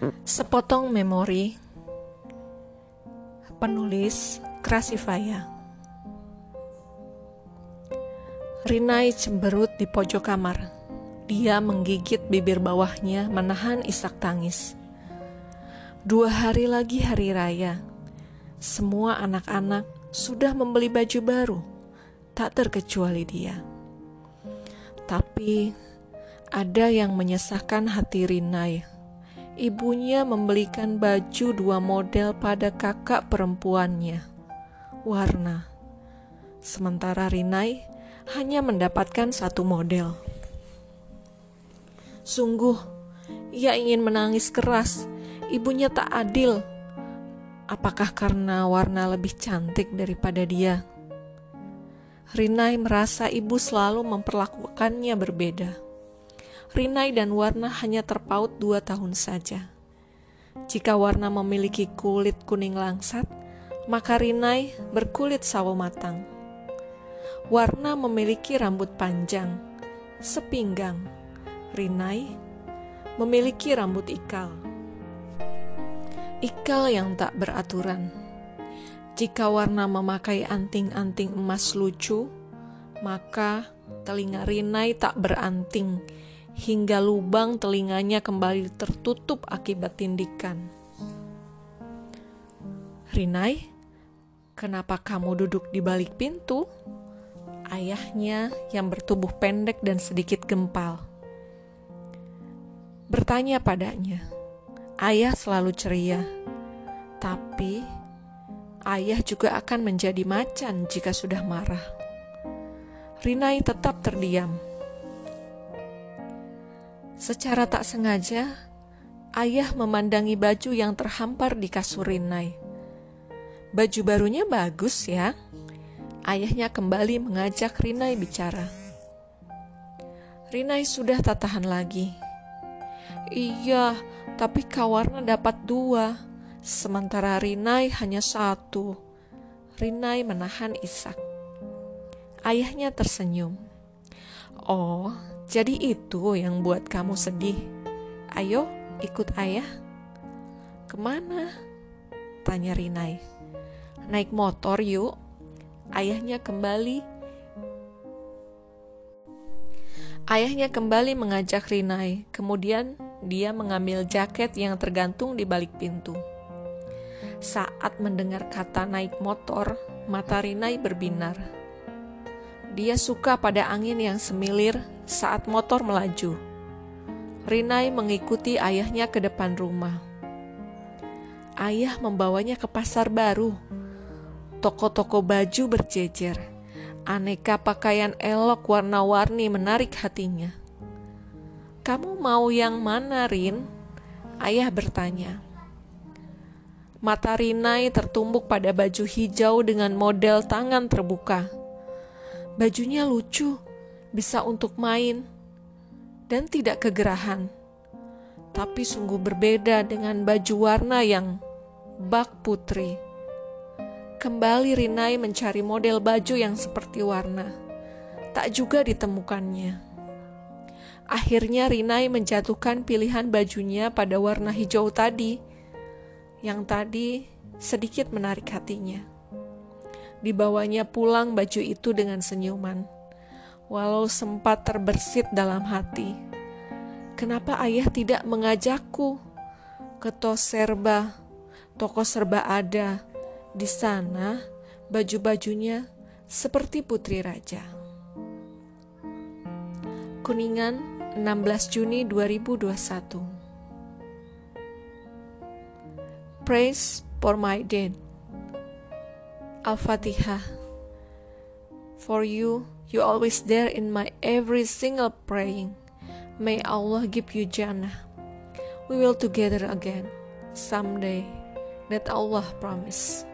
Sepotong memori Penulis Krasifaya. Rinai cemberut di pojok kamar. Dia menggigit bibir bawahnya menahan isak tangis. Dua hari lagi hari raya. Semua anak-anak sudah membeli baju baru. Tak terkecuali dia. Tapi ada yang menyesahkan hati Rinai ibunya membelikan baju dua model pada kakak perempuannya. Warna. Sementara Rinai hanya mendapatkan satu model. Sungguh, ia ingin menangis keras. Ibunya tak adil. Apakah karena warna lebih cantik daripada dia? Rinai merasa ibu selalu memperlakukannya berbeda. Rinai dan Warna hanya terpaut dua tahun saja. Jika Warna memiliki kulit kuning langsat, maka Rinai berkulit sawo matang. Warna memiliki rambut panjang, sepinggang. Rinai memiliki rambut ikal. Ikal yang tak beraturan. Jika Warna memakai anting-anting emas lucu, maka telinga Rinai tak beranting hingga lubang telinganya kembali tertutup akibat tindikan. Rinai, kenapa kamu duduk di balik pintu? Ayahnya yang bertubuh pendek dan sedikit gempal. Bertanya padanya, ayah selalu ceria, tapi ayah juga akan menjadi macan jika sudah marah. Rinai tetap terdiam Secara tak sengaja, ayah memandangi baju yang terhampar di kasur Rinai. Baju barunya bagus ya. Ayahnya kembali mengajak Rinai bicara. Rinai sudah tak tahan lagi. Iya, tapi kawarna dapat dua, sementara Rinai hanya satu. Rinai menahan isak. Ayahnya tersenyum. Oh, jadi itu yang buat kamu sedih. Ayo, ikut ayah. Ke mana? Tanya Rinai. Naik motor yuk. Ayahnya kembali. Ayahnya kembali mengajak Rinai. Kemudian dia mengambil jaket yang tergantung di balik pintu. Saat mendengar kata naik motor, mata Rinai berbinar. Dia suka pada angin yang semilir saat motor melaju. Rinai mengikuti ayahnya ke depan rumah. Ayah membawanya ke pasar baru. Toko-toko baju berjejer. Aneka pakaian elok warna-warni menarik hatinya. Kamu mau yang mana, Rin? Ayah bertanya. Mata Rinai tertumbuk pada baju hijau dengan model tangan terbuka Bajunya lucu, bisa untuk main, dan tidak kegerahan. Tapi sungguh berbeda dengan baju warna yang bak putri. Kembali Rinai mencari model baju yang seperti warna. Tak juga ditemukannya. Akhirnya Rinai menjatuhkan pilihan bajunya pada warna hijau tadi, yang tadi sedikit menarik hatinya. Dibawanya pulang baju itu dengan senyuman, walau sempat terbersit dalam hati. Kenapa ayah tidak mengajakku ke serba? Toko serba ada. Di sana baju-bajunya seperti putri raja. Kuningan 16 Juni 2021 Praise for my dead Al-Fatihah. For you, you always there in my every single praying. May Allah give you Jannah. We will together again someday. That Allah promise.